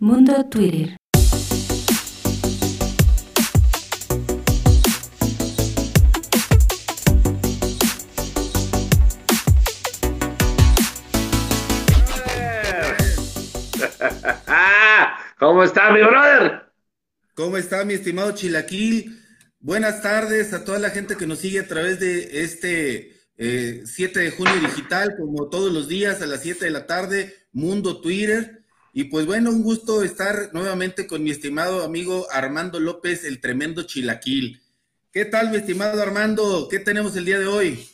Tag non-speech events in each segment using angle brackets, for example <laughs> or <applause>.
Mundo Twitter. <laughs> ¿Cómo está mi brother? ¿Cómo está mi estimado Chilaquil? Buenas tardes a toda la gente que nos sigue a través de este 7 eh, de junio digital, como todos los días a las 7 de la tarde, Mundo Twitter. Y pues bueno, un gusto estar nuevamente con mi estimado amigo Armando López, el tremendo Chilaquil. ¿Qué tal, mi estimado Armando? ¿Qué tenemos el día de hoy?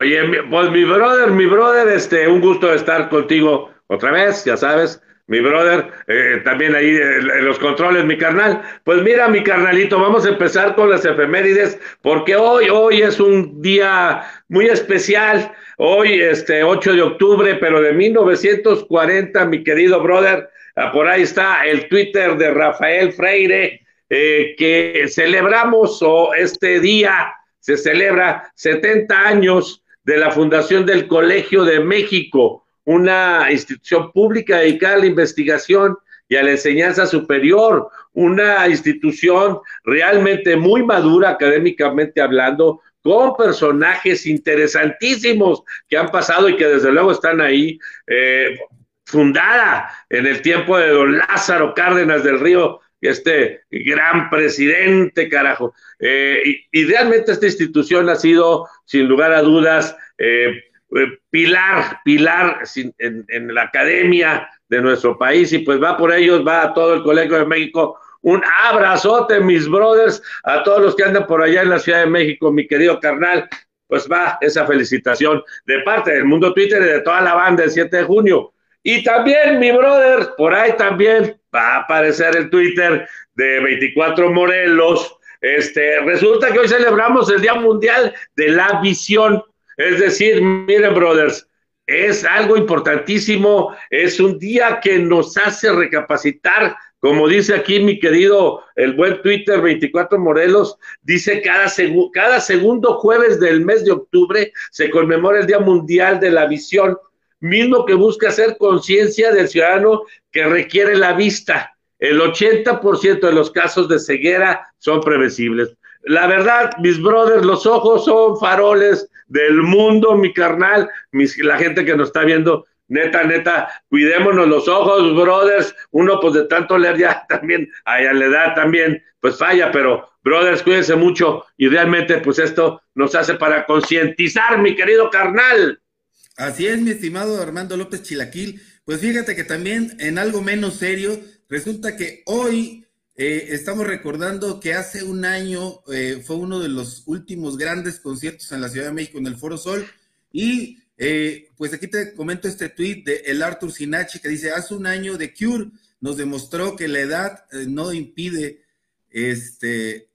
Oye, pues mi brother, mi brother, este, un gusto estar contigo otra vez, ya sabes, mi brother, eh, también ahí en los controles, mi carnal. Pues mira, mi carnalito, vamos a empezar con las efemérides, porque hoy, hoy es un día muy especial. Hoy, este 8 de octubre, pero de 1940, mi querido brother, ah, por ahí está el Twitter de Rafael Freire, eh, que celebramos o este día se celebra 70 años de la fundación del Colegio de México una institución pública dedicada a la investigación y a la enseñanza superior, una institución realmente muy madura académicamente hablando, con personajes interesantísimos que han pasado y que desde luego están ahí, eh, fundada en el tiempo de don Lázaro Cárdenas del Río, este gran presidente, carajo. Eh, y, realmente esta institución ha sido, sin lugar a dudas, eh, eh, pilar, pilar en, la academia de nuestro país y pues va por ellos, va a todo el Colegio de México. Un abrazote, mis brothers, a todos los que andan por allá en la Ciudad de México, mi querido carnal. Pues va esa felicitación de parte del mundo Twitter y de toda la banda el 7 de junio. Y también, mi brother, por ahí también va a aparecer el Twitter de 24 Morelos. Este, resulta que hoy celebramos el Día Mundial de la Visión. Es decir, miren, brothers, es algo importantísimo, es un día que nos hace recapacitar, como dice aquí mi querido, el buen Twitter 24 Morelos, dice cada, cada segundo jueves del mes de octubre se conmemora el Día Mundial de la Visión, mismo que busca hacer conciencia del ciudadano que requiere la vista. El 80% de los casos de ceguera son previsibles. La verdad, mis brothers, los ojos son faroles del mundo, mi carnal, la gente que nos está viendo, neta, neta, cuidémonos los ojos, brothers. Uno, pues de tanto leer ya <laughs> también, a la edad también, pues falla, pero brothers, cuídense mucho y realmente, pues esto nos hace para concientizar, mi querido carnal. Así es, mi estimado Armando López Chilaquil. Pues fíjate que también en algo menos serio, resulta que hoy eh, estamos recordando que hace un año eh, fue uno de los últimos grandes conciertos en la Ciudad de México en el Foro Sol y eh, pues aquí te comento este tweet de el Arthur Sinachi que dice, hace un año The Cure nos demostró que la edad no impide, este,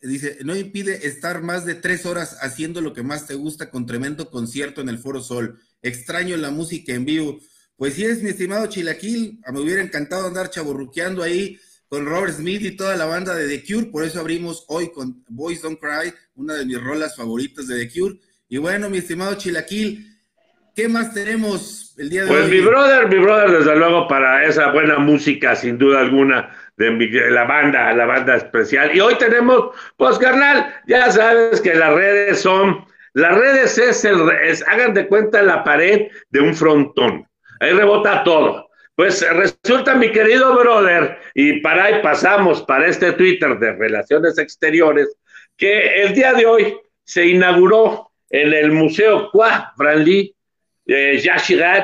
dice, no impide estar más de tres horas haciendo lo que más te gusta con tremendo concierto en el Foro Sol. Extraño la música en vivo. Pues sí es, mi estimado Chilaquil, me hubiera encantado andar chaborruqueando ahí con Robert Smith y toda la banda de The Cure, por eso abrimos hoy con Boys Don't Cry, una de mis rolas favoritas de The Cure. Y bueno, mi estimado Chilaquil, ¿qué más tenemos el día de pues hoy? Pues mi brother, mi brother, desde luego, para esa buena música, sin duda alguna, de, la banda, la banda especial. Y hoy tenemos, pues carnal, ya sabes que las redes son, las redes es el, es, hagan de cuenta la pared de un frontón ahí rebota todo. Pues resulta, mi querido brother, y para ahí pasamos para este Twitter de Relaciones Exteriores, que el día de hoy se inauguró en el Museo Croix Franly eh,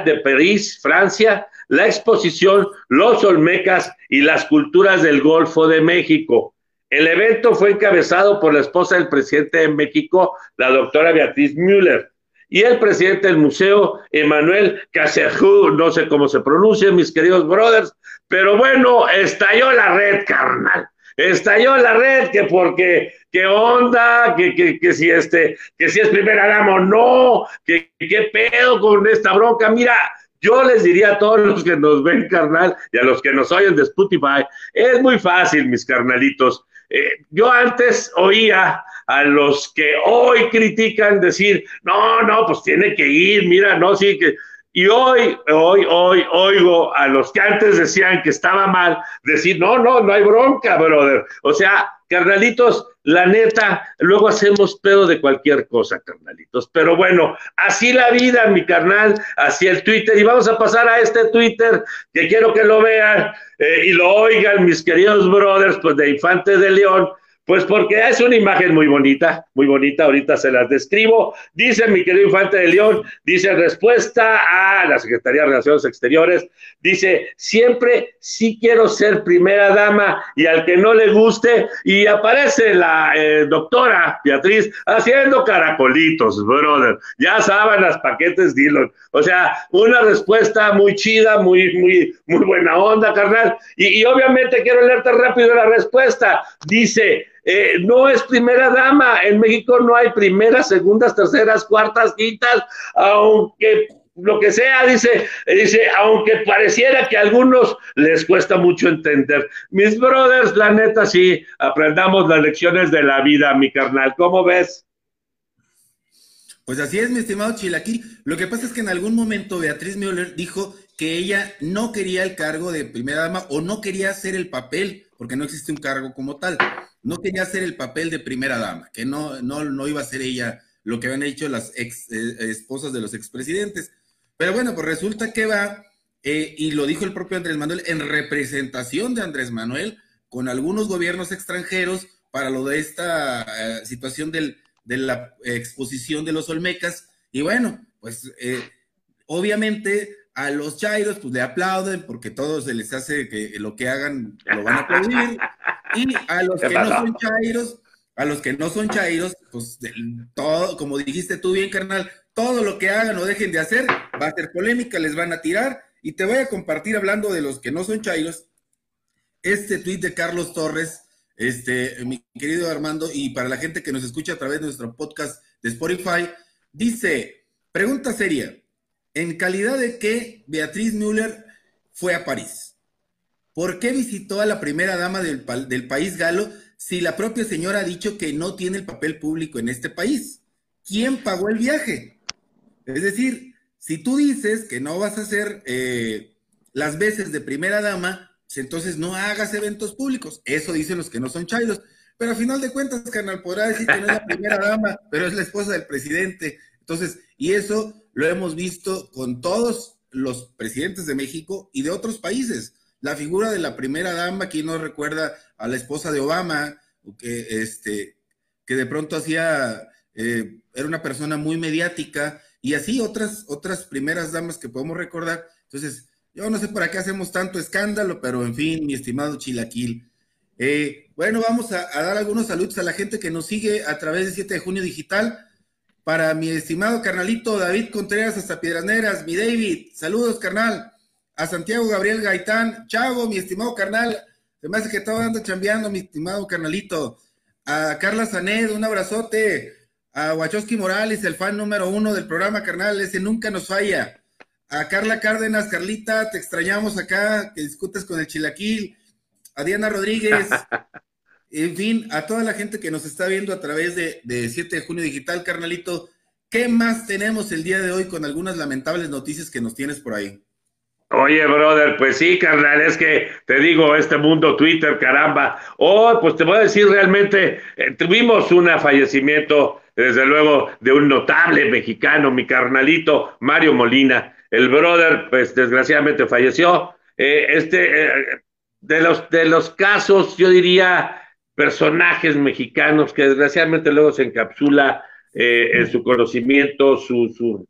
de París, Francia, la exposición Los Olmecas y las culturas del Golfo de México. El evento fue encabezado por la esposa del presidente de México, la doctora Beatriz Müller y el presidente del museo, Emanuel Casejú, no sé cómo se pronuncia, mis queridos brothers, pero bueno, estalló la red, carnal. Estalló la red, que porque, qué onda, que, que, que si este, que si es primera dama o no, que qué pedo con esta bronca. Mira, yo les diría a todos los que nos ven, carnal, y a los que nos oyen de Spotify, es muy fácil, mis carnalitos. Eh, yo antes oía a los que hoy critican decir, no, no, pues tiene que ir, mira, no, sí, que, Y hoy, hoy, hoy, oigo a los que antes decían que estaba mal, decir, no, no, no hay bronca, brother. O sea, carnalitos, la neta, luego hacemos pedo de cualquier cosa, carnalitos. Pero bueno, así la vida, mi carnal, así el Twitter. Y vamos a pasar a este Twitter que quiero que lo vean eh, y lo oigan, mis queridos brothers, pues de Infante de León pues porque es una imagen muy bonita, muy bonita, ahorita se las describo. Dice mi querido Infante de León, dice respuesta a la Secretaría de Relaciones Exteriores, dice, siempre sí quiero ser primera dama y al que no le guste, y aparece la eh, doctora Beatriz haciendo caracolitos, brother, ya sábanas, paquetes, Dillon. O sea, una respuesta muy chida, muy, muy, muy buena onda, carnal. Y, y obviamente quiero leerte rápido la respuesta. Dice, eh, no es primera dama. En México no hay primeras, segundas, terceras, cuartas, quintas, aunque lo que sea, dice, dice, aunque pareciera que a algunos les cuesta mucho entender. Mis brothers, la neta, sí, aprendamos las lecciones de la vida, mi carnal. ¿Cómo ves? Pues así es, mi estimado Chilaquil. Lo que pasa es que en algún momento Beatriz Müller dijo que ella no quería el cargo de primera dama o no quería hacer el papel, porque no existe un cargo como tal no quería hacer el papel de primera dama, que no, no, no iba a ser ella lo que habían hecho las ex eh, esposas de los expresidentes. Pero bueno, pues resulta que va, eh, y lo dijo el propio Andrés Manuel, en representación de Andrés Manuel con algunos gobiernos extranjeros para lo de esta eh, situación del, de la exposición de los Olmecas. Y bueno, pues obviamente a los chairos pues le aplauden porque todos se les hace que lo que hagan lo van a aplaudir. <laughs> Y a los que no son chairos, a los que no son chairos, pues todo, como dijiste tú bien, carnal, todo lo que hagan o dejen de hacer va a ser polémica, les van a tirar. Y te voy a compartir hablando de los que no son chairos, este tweet de Carlos Torres, este, mi querido Armando, y para la gente que nos escucha a través de nuestro podcast de Spotify, dice, pregunta seria, ¿en calidad de qué Beatriz Müller fue a París? ¿Por qué visitó a la primera dama del, país galo si la propia señora ha dicho que no tiene el papel público en este país? ¿Quién pagó el viaje? Es decir, si tú dices que no vas a hacer eh, las veces de primera dama, pues entonces no hagas eventos públicos. Eso dicen los que no son chairos. Pero a final de cuentas, carnal, podrá decir que no es la primera dama, pero es la esposa del presidente. Entonces, y eso lo hemos visto con todos los presidentes de México y de otros países la figura de la primera dama, quien no recuerda a la esposa de Obama, que, este, que de pronto hacía, eh, era una persona muy mediática, y así otras, otras primeras damas que podemos recordar. Entonces, yo no sé para qué hacemos tanto escándalo, pero en fin, mi estimado Chilaquil. Eh, bueno, vamos a, a, dar algunos saludos a la gente que nos sigue a través de 7 de junio digital. Para mi estimado carnalito David Contreras hasta Piedras Negras, mi David, saludos carnal a Santiago Gabriel Gaitán, Chavo, mi estimado carnal, se me hace que estaba dando chambeando, mi estimado carnalito, a Carla Saned, un abrazote, a Wachowski Morales, el fan número uno del programa, carnal, ese nunca nos falla, a Carla Cárdenas, Carlita, te extrañamos acá, que discutes con el chilaquil, a Diana Rodríguez, <laughs> en fin, a toda la gente que nos está viendo a través de, de 7 de junio digital, carnalito, ¿qué más tenemos el día de hoy con algunas lamentables noticias que nos tienes por ahí? Oye, brother, pues sí, carnal, es que te digo, este mundo Twitter, caramba. Oh, pues te voy a decir realmente, eh, tuvimos un fallecimiento, desde luego, de un notable mexicano, mi carnalito Mario Molina. El brother, pues desgraciadamente falleció. Eh, este, eh, de, los, de los casos, yo diría, personajes mexicanos que desgraciadamente luego se encapsula en su conocimiento, su, su,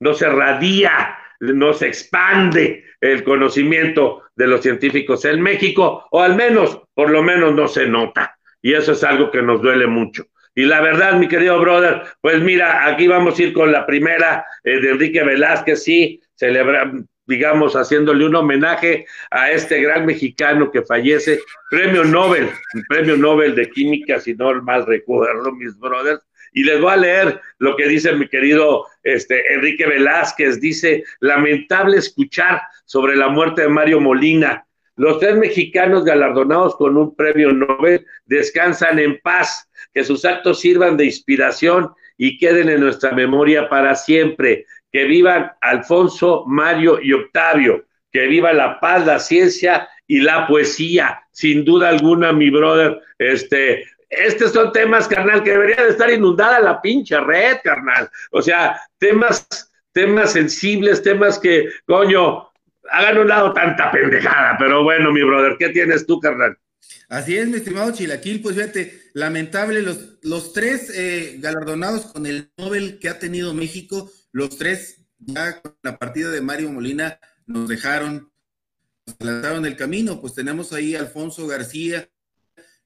no se radia no se expande el conocimiento de los científicos en México, o al menos, por lo menos no se nota. Y eso es algo que nos duele mucho. Y la verdad, mi querido brother, pues mira, aquí vamos a ir con la primera eh, de Enrique Velázquez, sí, celebra, digamos, haciéndole un homenaje a este gran mexicano que fallece, premio Nobel, premio Nobel de Química, si no mal recuerdo, mis brothers, y les voy a leer lo que dice mi querido este, Enrique Velázquez. Dice, lamentable escuchar sobre la muerte de Mario Molina. Los tres mexicanos galardonados con un premio Nobel descansan en paz, que sus actos sirvan de inspiración y queden en nuestra memoria para siempre. Que vivan Alfonso, Mario y Octavio, que viva la paz, la ciencia y la poesía, sin duda alguna, mi brother, este, estos son temas, carnal, que debería de estar inundada la pinche red, carnal. O sea, temas, temas sensibles, temas que, coño, hagan un lado tanta pendejada. Pero bueno, mi brother, ¿qué tienes tú, carnal? Así es, mi estimado Chilaquil, pues fíjate, lamentable, los, los tres eh, galardonados con el Nobel que ha tenido México, los tres ya con la partida de Mario Molina nos dejaron, nos lanzaron el camino, pues tenemos ahí Alfonso García,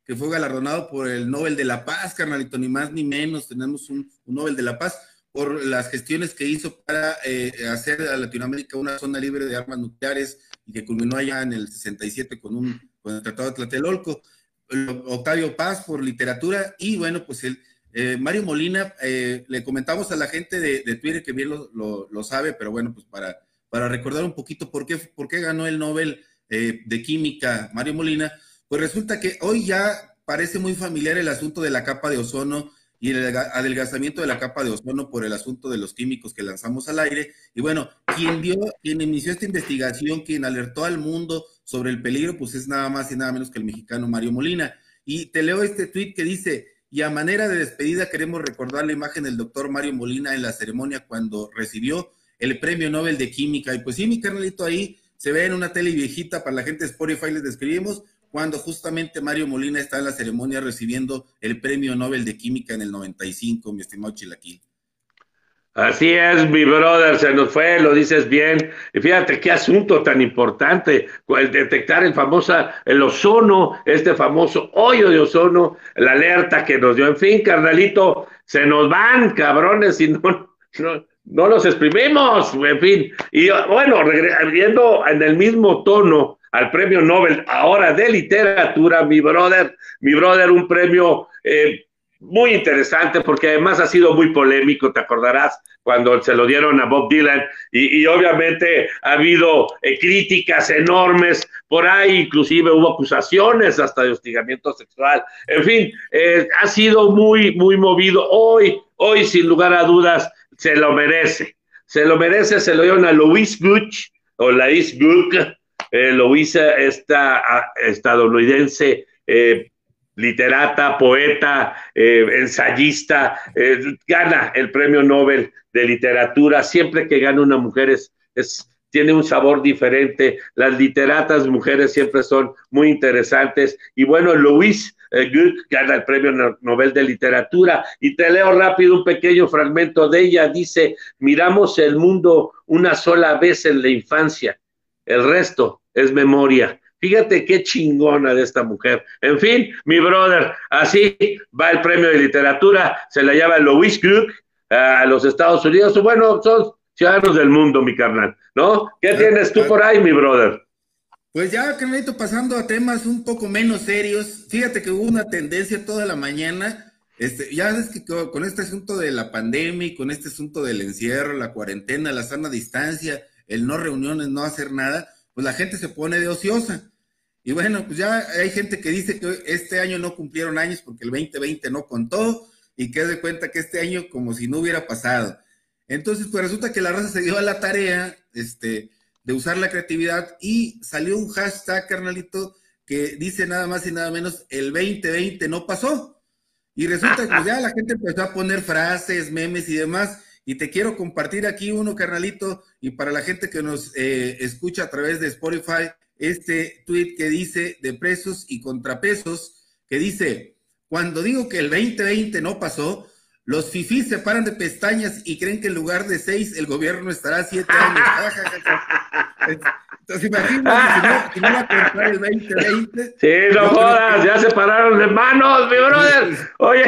que fue galardonado por el Nobel de la Paz, carnalito, ni más ni menos, tenemos un, Nobel de la Paz por las gestiones que hizo para eh, hacer a Latinoamérica una zona libre de armas nucleares y que culminó allá en el 67 con, un, con el Tratado de Tlatelolco. Octavio Paz por literatura y bueno, pues el eh, Mario Molina, eh, le comentamos a la gente de, Twitter que bien lo, sabe, pero bueno, pues para, para recordar un poquito por qué, por qué ganó el Nobel de Química Mario Molina, pues resulta que hoy ya parece muy familiar el asunto de la capa de ozono y el adelgazamiento de la capa de ozono por el asunto de los químicos que lanzamos al aire. Y bueno, quien dio, quien inició esta investigación, quien alertó al mundo sobre el peligro, pues es nada más y nada menos que el mexicano Mario Molina. Y te leo este tweet que dice, y a manera de despedida queremos recordar la imagen del doctor Mario Molina en la ceremonia cuando recibió el premio Nobel de Química. Y pues sí, mi carnalito ahí se ve en una tele viejita, para la gente de Spotify les describimos, cuando justamente Mario Molina está en la ceremonia recibiendo el premio Nobel de Química en el 95, mi estimado Chilaquil. Así es, mi brother, se nos fue, lo dices bien. Y fíjate qué asunto tan importante, el detectar el famoso, el ozono, este famoso hoyo de ozono, la alerta que nos dio. En fin, carnalito, se nos van, cabrones, y no, no, no los exprimimos, en fin. Y bueno, viendo en el mismo tono, al premio Nobel ahora de literatura, mi brother, mi brother, un premio eh, muy interesante porque además ha sido muy polémico, te acordarás cuando se lo dieron a Bob Dylan y, obviamente ha habido eh, críticas enormes por ahí, inclusive hubo acusaciones hasta de hostigamiento sexual, en fin, eh, ha sido muy, muy movido. Hoy, hoy sin lugar a dudas, se lo merece, se lo merece, se lo dieron a Louise Gooch o Louise Gooch eh, Luisa, esta estadounidense, eh, literata, poeta, eh, ensayista, eh, gana el premio Nobel de literatura. Siempre que gana una mujer es, tiene un sabor diferente. Las literatas mujeres siempre son muy interesantes. Y bueno, Louise Good gana el premio Nobel de literatura. Y te leo rápido un pequeño fragmento de ella. Dice, miramos el mundo una sola vez en la infancia el resto es memoria. Fíjate qué chingona de esta mujer. En fin, mi brother, así va el premio de literatura, se la llama Louis Gluck a los Estados Unidos. Bueno, son ciudadanos del mundo, mi carnal, ¿no? ¿Qué tienes tú por ahí, mi brother? Pues ya, carnalito, pasando a temas un poco menos serios. Fíjate que hubo una tendencia toda la mañana. Este, ya ves que con este asunto de la pandemia y con este asunto del encierro, la cuarentena, la sana distancia, el no reuniones, no hacer nada, pues la gente se pone de ociosa. Y bueno, pues ya hay gente que dice que este año no cumplieron años porque el 2020 no contó y que de cuenta que este año como si no hubiera pasado. Entonces, pues resulta que la raza se dio a la tarea este, de usar la creatividad y salió un hashtag, carnalito, que dice nada más y nada menos, el 2020 no pasó. Y resulta que pues, ya la gente empezó a poner frases, memes y demás. Y te quiero compartir aquí uno, carnalito, y para la gente que nos eh, escucha a través de Spotify, este tweet que dice de presos y contrapesos, que dice, cuando digo que el 2020 no pasó, los fifís se paran de pestañas y creen que en lugar de seis el gobierno estará siete años. <laughs> Entonces imagínate si no, va a cortar el 2020. Sí, no jodas, ya se pararon de manos, mi brother. Oye,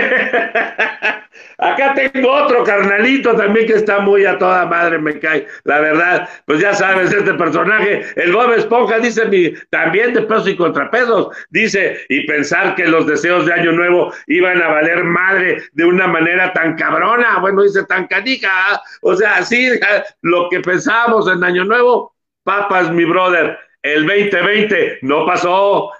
acá tengo otro carnalito también que está muy a toda madre, me cae. La verdad, pues ya sabes, este personaje, el Bob Esponja, dice mi, también de pesos y contrapesos, dice, y pensar que los deseos de Año Nuevo iban a valer madre de una manera tan cabrona, bueno, dice tan canica, o sea, así lo que pensábamos en Año Nuevo papas, mi brother. El 2020 no pasó.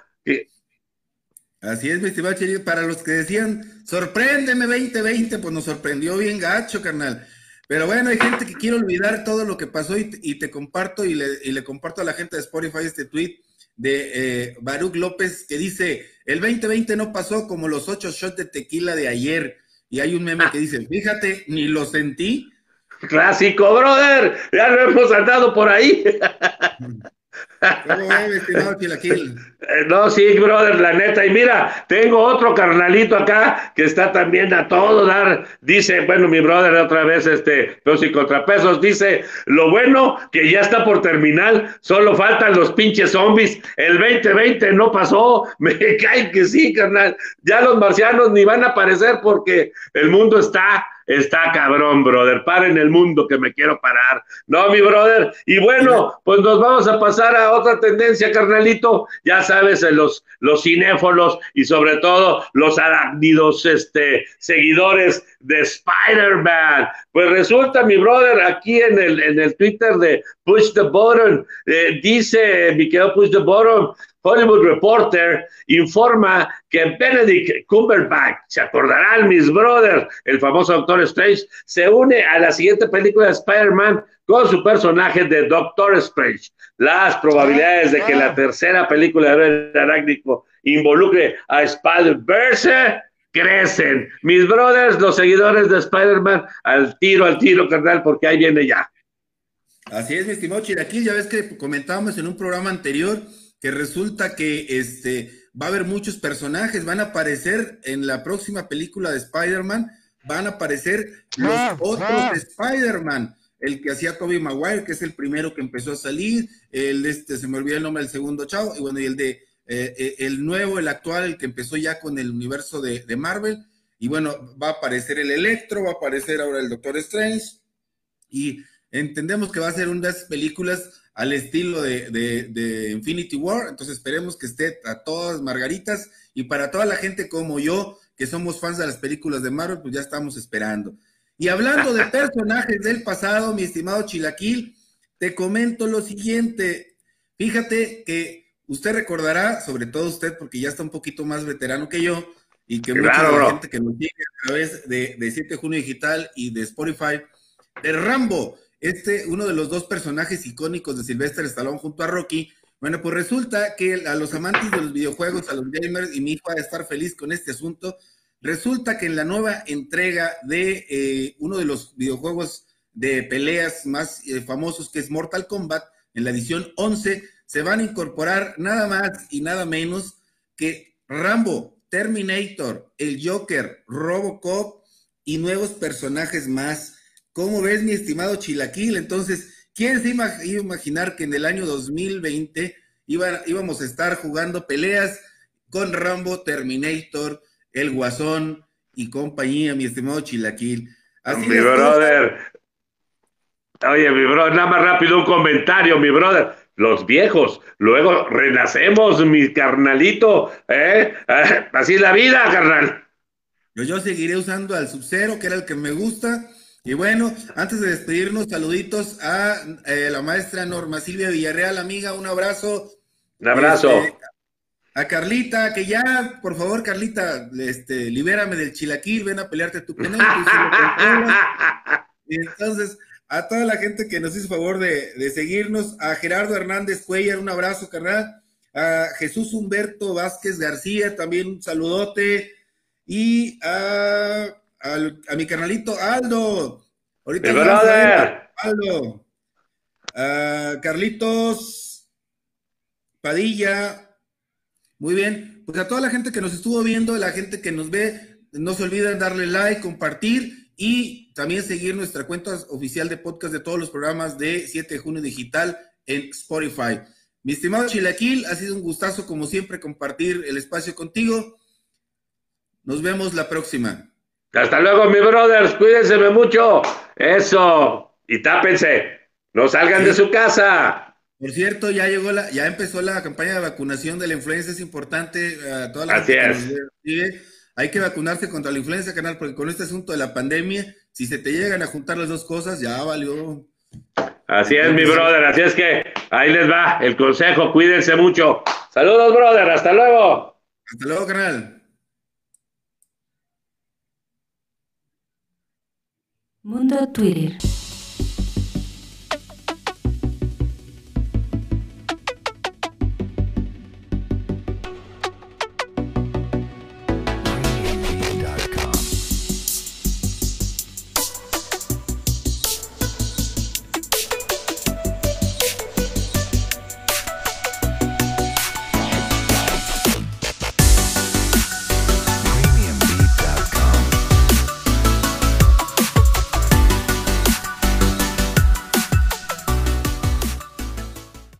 Así es, mi estimado Para los que decían, sorpréndeme 2020, pues nos sorprendió bien gacho, carnal. Pero bueno, hay gente que quiere olvidar todo lo que pasó y, te comparto y le, comparto a la gente de Spotify este tweet de eh, Baruch López que dice, el 2020 no pasó como los ocho shots de tequila de ayer. Y hay un meme que dice, fíjate, ni lo sentí. Clásico, brother, ya lo hemos andado por ahí. <laughs> Eh, no, sí, brother, la neta. Y mira, tengo otro carnalito acá que está también a todo dar. Dice, bueno, mi brother otra vez, este, pesos y contrapesos, dice, lo bueno que ya está por terminar, solo faltan los pinches zombies. El 2020 no pasó, <laughs> me cae que sí, carnal. Ya los marcianos ni van a aparecer porque el mundo está Está cabrón, brother. Paren el mundo que me quiero parar. No, mi brother. Y bueno, pues nos vamos a pasar a otra tendencia, carnalito. Ya sabes, los, los cinéfolos y sobre todo los arácnidos este, seguidores de Spider-Man. Pues resulta, mi brother, aquí en el, en el Twitter de Push the Button, eh, dice mi querido Push the Button, Hollywood Reporter informa que Benedict Cumberbatch, se acordarán mis brothers, el famoso Doctor Strange, se une a la siguiente película de Spider-Man con su personaje de Doctor Strange. Las probabilidades de que la tercera película de Arácnico involucre a Spider-Verse crecen. Mis brothers, los seguidores de Spider-Man, al tiro, al tiro, carnal, porque ahí viene ya. Así es, mi estimado Chiraquil, ya ves que comentábamos en un programa anterior que resulta que este, va a haber muchos personajes, van a aparecer en la próxima película de Spider-Man, van a aparecer los ah, otros ah. Spider-Man, el que hacía Tobey Maguire, que es el primero que empezó a salir, el este, se me olvidó el nombre del segundo chavo, y bueno, y el de eh, eh, el nuevo, el actual, el que empezó ya con el universo de, de Marvel, y bueno, va a aparecer el Electro, va a aparecer ahora el Doctor Strange, y entendemos que va a ser una de esas películas al estilo de, Infinity War. Entonces esperemos que esté a todas margaritas y para toda la gente como yo, que somos fans de las películas de Marvel, pues ya estamos esperando. Y hablando de <laughs> personajes del pasado, mi estimado Chilaquil, te comento lo siguiente. Fíjate que usted recordará, sobre todo usted, porque ya está un poquito más veterano que yo, y que mucha gente que nos sigue a través de, de 7 de junio digital y de Spotify, de Rambo, este, uno de los dos personajes icónicos de Sylvester Stallone junto a Rocky. Bueno, pues resulta que a los amantes de los videojuegos, a los gamers, y mi hijo va a estar feliz con este asunto, resulta que en la nueva entrega de eh, uno de los videojuegos de peleas más eh, famosos, que es Mortal Kombat, en la edición 11, se van a incorporar nada más y nada menos que Rambo, Terminator, el Joker, Robocop y nuevos personajes más. ¿Cómo ves, mi estimado Chilaquil? Entonces, ¿quién se iba a imaginar que en el año 2020 íbamos a estar jugando peleas con Rambo, Terminator, El Guasón y compañía, mi estimado Chilaquil? Así mi brother. Oye, mi brother, nada más rápido un comentario, mi brother. Los viejos, luego renacemos, mi carnalito, ¿eh? Ah, así es la vida, carnal. Yo, yo seguiré usando al Sub-Zero, que era el que me gusta y bueno, antes de despedirnos, saluditos a eh, la maestra Norma Silvia Villarreal, amiga, un abrazo. Un abrazo. Este, a Carlita, que ya, por favor, Carlita, este, libérame del chilaquil, ven a pelearte tu con <laughs> y entonces, a toda la gente que nos hizo favor de, de seguirnos, a Gerardo Hernández Cuellar, un abrazo, carnal. A Jesús Humberto Vázquez García, también un saludote. Y a a mi canalito Aldo. Ahorita Aldo. Carlitos Padilla. Muy bien. Pues a toda la gente que nos estuvo viendo, la gente que nos ve, no se olviden darle like, compartir y también seguir nuestra cuenta oficial de podcast de todos los programas de 7 de junio digital en Spotify. Mi estimado Chilaquil, ha sido un gustazo como siempre compartir el espacio contigo. Nos vemos la próxima. Hasta luego, mi brothers. Cuídense mucho. Eso. Y tápense. No salgan de su casa. Por cierto, ya llegó la, ya empezó la campaña de vacunación de la influenza. Es importante a eh, toda la Así es. Hay que vacunarse contra la influenza, canal, porque con este asunto de la pandemia, si se te llegan a juntar las dos cosas, ya valió. Así es, mi brother. Así es que ahí les va el consejo. Cuídense mucho. Saludos, brother. Hasta luego. Hasta luego, canal. Mundo Twitter.